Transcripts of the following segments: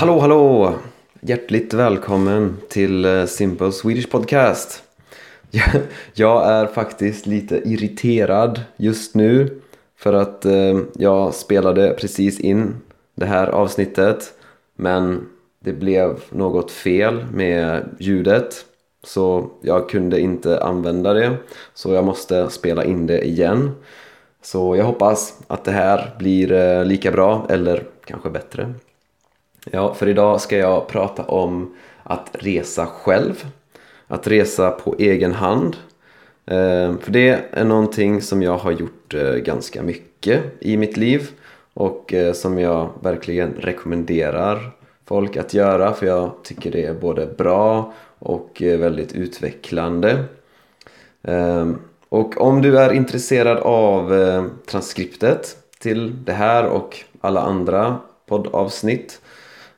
Hallå, hallå! Hjärtligt välkommen till eh, Simple Swedish Podcast. Jag- är faktiskt lite irriterad just nu för att eh, jag spelade precis in det här avsnittet men det blev något fel med ljudet så jag kunde inte använda det så jag måste spela in det igen. Så jag hoppas att det här blir eh, lika bra eller kanske bättre. Ja, för idag ska jag prata om att resa själv. Att resa på egen hand. Ehm, för det är någonting som jag har gjort eh, ganska mycket i mitt liv. Och eh, som jag verkligen rekommenderar folk att göra. För jag tycker det är både bra och eh, väldigt utvecklande. Ehm, och om du är intresserad av transkriptet till det här och alla andra poddavsnitt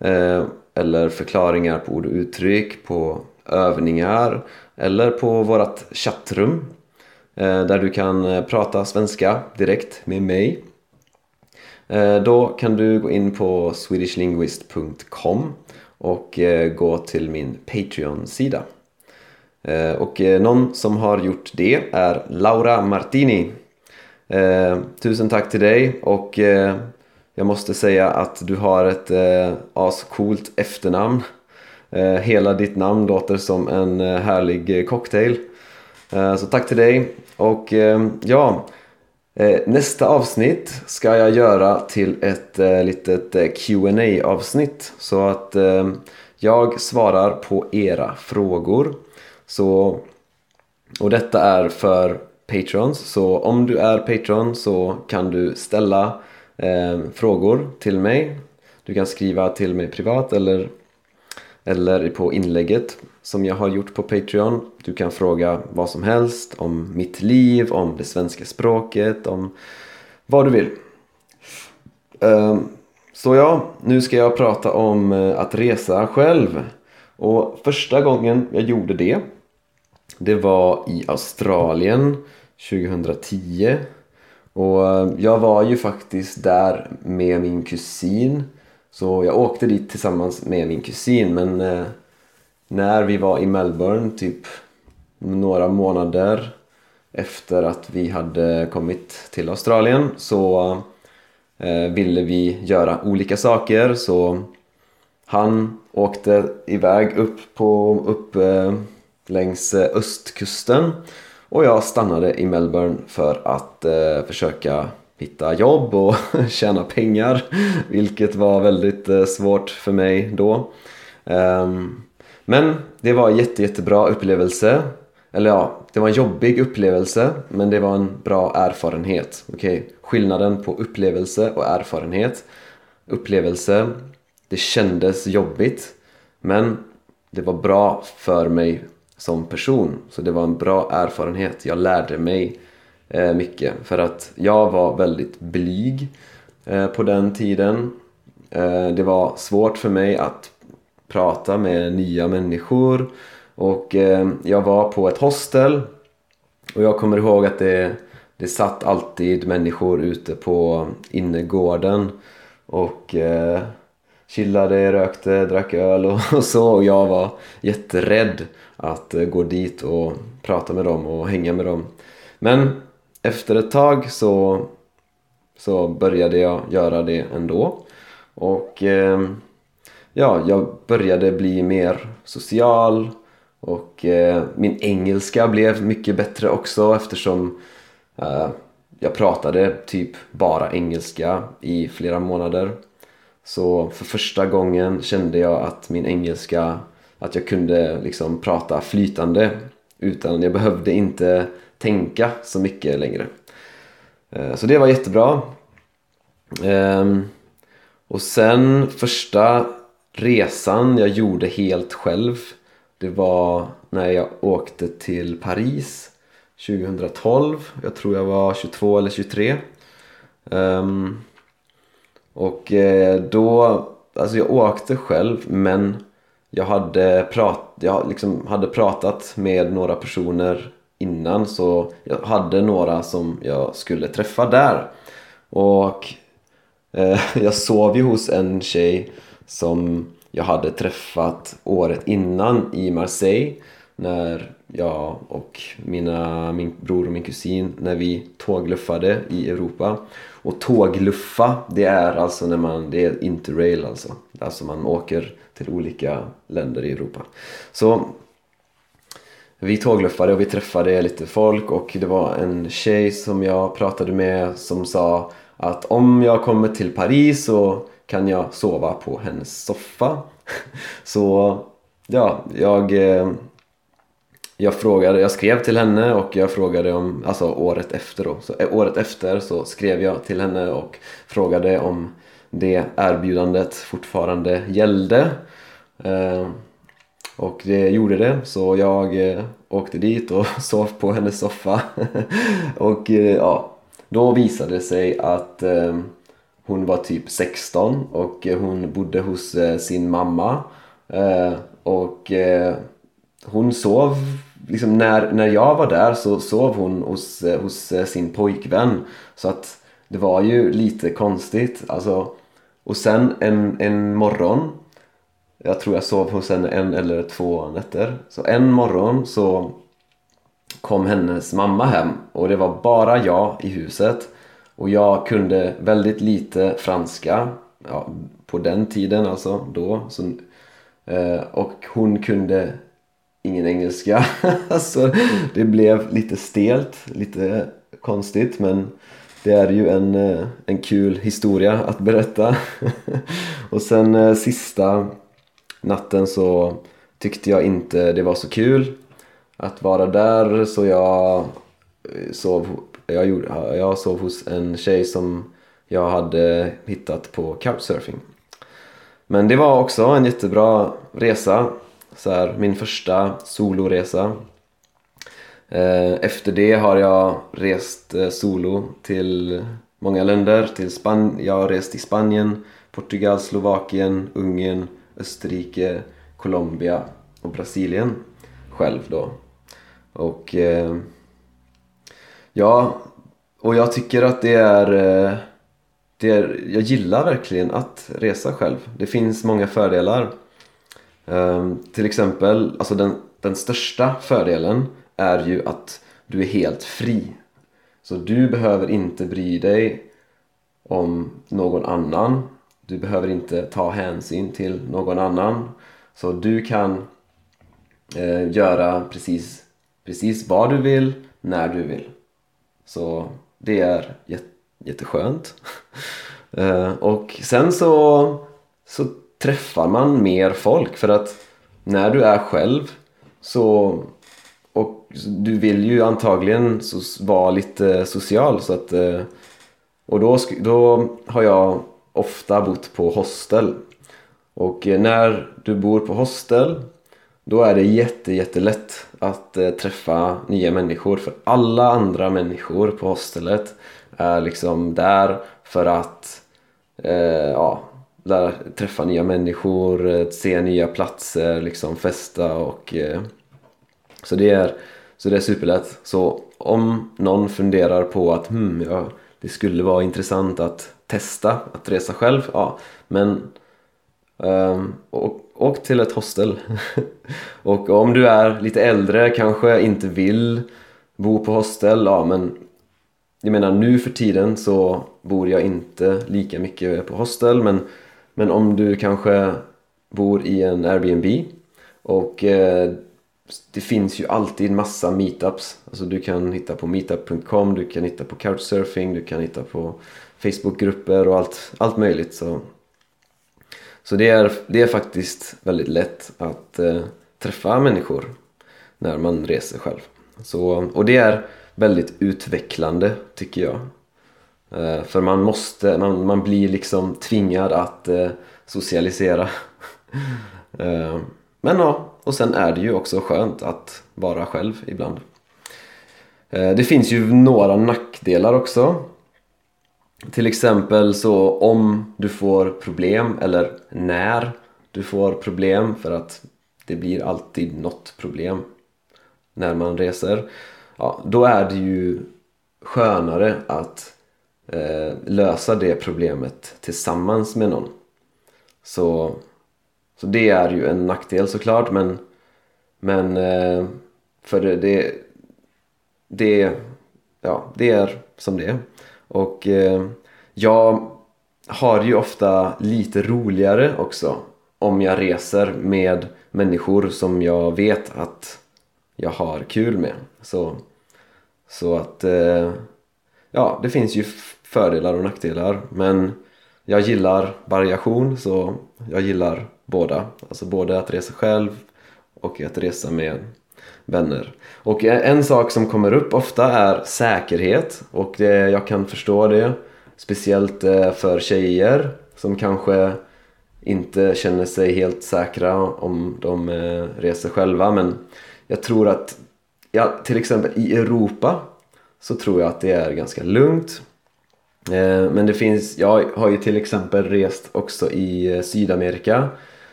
Eh, eller förklaringar på ord och uttryck, på övningar eller på vårt chattrum eh, där du kan eh, prata svenska direkt med mig Då kan du gå in på swedishlinguist.com och gå till min Patreon-sida. Och någon som har gjort det är Laura Martini. Tusen tack till dig och jag måste säga att du har ett eh, ascoolt efternamn. Eh, Hela ditt namn låter som en eh, härlig cocktail. Eh, Så tack till dig och eh, ja Eh, Nästa avsnitt ska jag göra till ett eh, litet eh, qa avsnitt så att eh, jag svarar på era frågor. Så, och detta är för patrons så om du är patron så kan du ställa eh, frågor till mig. Du kan skriva till mig privat eller eller på inlägget som jag har gjort på Patreon. Du kan fråga vad som helst om mitt liv, om det svenska språket, om vad du vill. Eh, Så ja, nu ska jag prata om eh, att resa själv. Och första gången jag gjorde det, det var i Australien 2010. Och eh, jag var ju faktiskt där med min kusin. Så jag åkte dit tillsammans med min kusin men eh, när vi var i Melbourne typ några månader efter att vi hade kommit till Australien så eh, ville vi göra olika saker så han åkte iväg upp, på, upp eh, längs eh, östkusten och jag stannade i Melbourne för att eh, försöka hitta jobb och tjäna pengar vilket var väldigt eh, svårt för mig då. Um, men det var en jätte, jättebra upplevelse. Eller ja, det var en jobbig upplevelse men det var en bra erfarenhet. Okej, Skillnaden på upplevelse och erfarenhet. Upplevelse, det kändes jobbigt men det var bra för mig som person. Så det var en bra erfarenhet. Jag lärde mig eh, mycket för att jag var väldigt blyg eh, på den tiden. Eh, det var svårt för mig att prata med nya människor och eh, jag var på ett hostel och jag kommer ihåg att det, det satt alltid människor ute på innergården och eh, chillade, rökte, drack öl och, och så och jag var jätterädd att eh, gå dit och prata med dem och hänga med dem. Men efter ett tag så, så började jag göra det ändå och eh, ja, jag började bli mer social och eh, min engelska blev mycket bättre också eftersom eh, jag pratade typ bara engelska i flera månader. Så för första gången kände jag att min engelska, att jag kunde liksom prata flytande utan jag behövde inte tänka så mycket längre. Eh, så det var jättebra. Ehm, och sen första resan jag gjorde helt själv det var när jag åkte till Paris 2012. Jag tror jag var 22 eller 23. Och eh, då, alltså jag åkte själv men jag hade, prat, jag liksom hade pratat med några personer innan så jag hade några som jag skulle träffa där. Och eh, jag sov ju hos en tjej som jag hade träffat året innan i Marseille när jag och mina, min bror och min kusin när vi tågluffade i Europa. Och tågluffa, det är alltså när man, det är interrail alltså. Alltså man åker till olika länder i Europa. Så vi tågluffade och vi träffade lite folk och det var en tjej som jag pratade med som sa att om jag kommer till Paris så kan jag sova på hennes soffa. Så ja, jag, eh, jag frågade, jag skrev till henne och jag frågade om, alltså året efter då. Så eh, året efter så skrev jag till henne och frågade om det erbjudandet fortfarande gällde. Eh, och det gjorde det, så jag eh, åkte dit och sov på hennes soffa. och eh, ja, då visade det sig att hon var typ 16 och hon bodde hos sin mamma. Och hon sov liksom när, när jag var där så sov hon hos, eh, hos eh, sin pojkvän. Så att det var ju lite konstigt alltså. Och sen en, en morgon jag tror jag sov hos henne en eller två nätter. Så en morgon så kom hennes mamma hem och det var bara jag i huset. Och jag kunde väldigt lite franska ja, på den tiden alltså då. Så, eh, och hon kunde ingen engelska. så det blev lite stelt, lite konstigt men det är ju en, eh, en kul historia att berätta. och sen eh, sista natten så tyckte jag inte det var så kul att vara där så jag eh, sov, jag, gjorde, jag sov hos en tjej som jag hade hittat på couchsurfing. Men det var också en jättebra resa så här, min första soloresa. Eh, efter det har jag rest eh, solo till många länder. Till Span jag har rest i Spanien, Portugal, Slovakien, Ungern, Österrike, Colombia och Brasilien själv då. Och eh, ja, och jag tycker att det är, eh, det är... Jag gillar verkligen att resa själv. Det finns många fördelar. Um, till exempel, alltså den, den största fördelen är ju att du är helt fri. Så du behöver inte bry dig om någon annan. Du behöver inte ta hänsyn till någon annan. Så du kan eh, göra precis, precis vad du vill, när du vill. Så det är jätteskönt. eh, och sen så, så träffar man mer folk? För att när du är själv så och du vill ju antagligen vara lite social så att eh, och då, då har jag ofta bott på hostel. Och eh, när du bor på hostel då är det jätte jättelätt att eh, träffa nya människor. För alla andra människor på hostelet är liksom där för att eh, lära träffa nya människor, eh, se nya platser, liksom festa och eh, så det är, så det är superlätt. Så om någon funderar på att hmm, ja, det skulle vara intressant att testa att resa själv, ja men um, och, åk till ett hostel. och om du är lite äldre, kanske inte vill bo på hostel, ja men jag menar nu för tiden så bor jag inte lika mycket på hostel men men om du kanske bor i en Airbnb och eh, det finns ju alltid massa meetups. Alltså du kan hitta på meetup.com, du kan hitta på couchsurfing, du kan hitta på Facebookgrupper och allt, allt möjligt. Så, så det, är, det är faktiskt väldigt lätt att eh, träffa människor när man reser själv. Så, och det är väldigt utvecklande tycker jag. Eh, för man måste, man, man blir liksom tvingad att eh, socialisera. Eh, men ja, och sen är det ju också skönt att vara själv ibland. Det finns ju några nackdelar också. Till exempel så om du får problem eller när du får problem för att det blir alltid något problem när man reser. Ja, då är det ju skönare att eh, lösa det problemet tillsammans med någon. Så, så det är ju en nackdel såklart men, men eh, för det, det, det, ja, det är som det är. Och eh, jag har ju ofta lite roligare också om jag reser med människor som jag vet att jag har kul med. Så, så att, eh, ja, det finns ju fördelar och nackdelar men jag gillar variation så jag gillar båda. Alltså både att resa själv och att resa med vänner. Och en sak som kommer upp ofta är säkerhet och det, jag kan förstå det. Speciellt eh, för tjejer som kanske inte känner sig helt säkra om de eh, reser själva men jag tror att ja, till exempel i Europa så tror jag att det är ganska lugnt Eh, men det finns, jag har ju till exempel rest också i eh, Sydamerika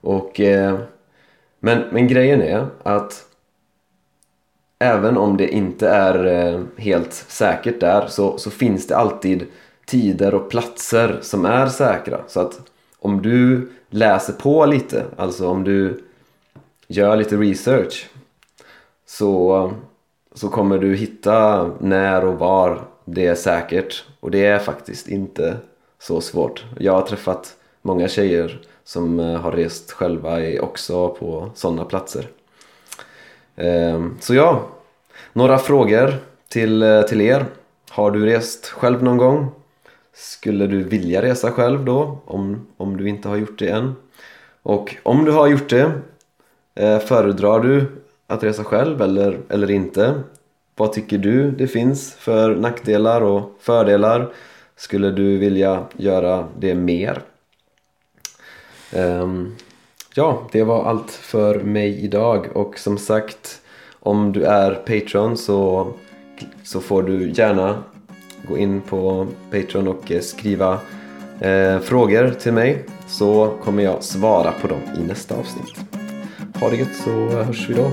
och eh, men, men grejen är att även om det inte är helt säkert där så, så finns det alltid tider och platser som är säkra. Så att om du läser på lite, alltså om du gör lite research så, så kommer du hitta när och var det är säkert och det är faktiskt inte så svårt. Jag har träffat många tjejer som eh, har rest själva också på sådana platser. Ehm, så ja, några frågor till, eh, till er. Har du rest själv någon gång? Skulle du vilja resa själv då? Om, om du inte har gjort det än. Och om du har gjort det, eh, föredrar du att resa själv eller, eller inte? Vad tycker du det finns för nackdelar och fördelar? Skulle du vilja göra det mer? Um, ja, det var allt för mig idag och som sagt om du är Patreon så, så får du gärna gå in på Patreon och eh, skriva eh, frågor till mig så kommer jag svara på dem i nästa avsnitt. Ha det gött så hörs vi då.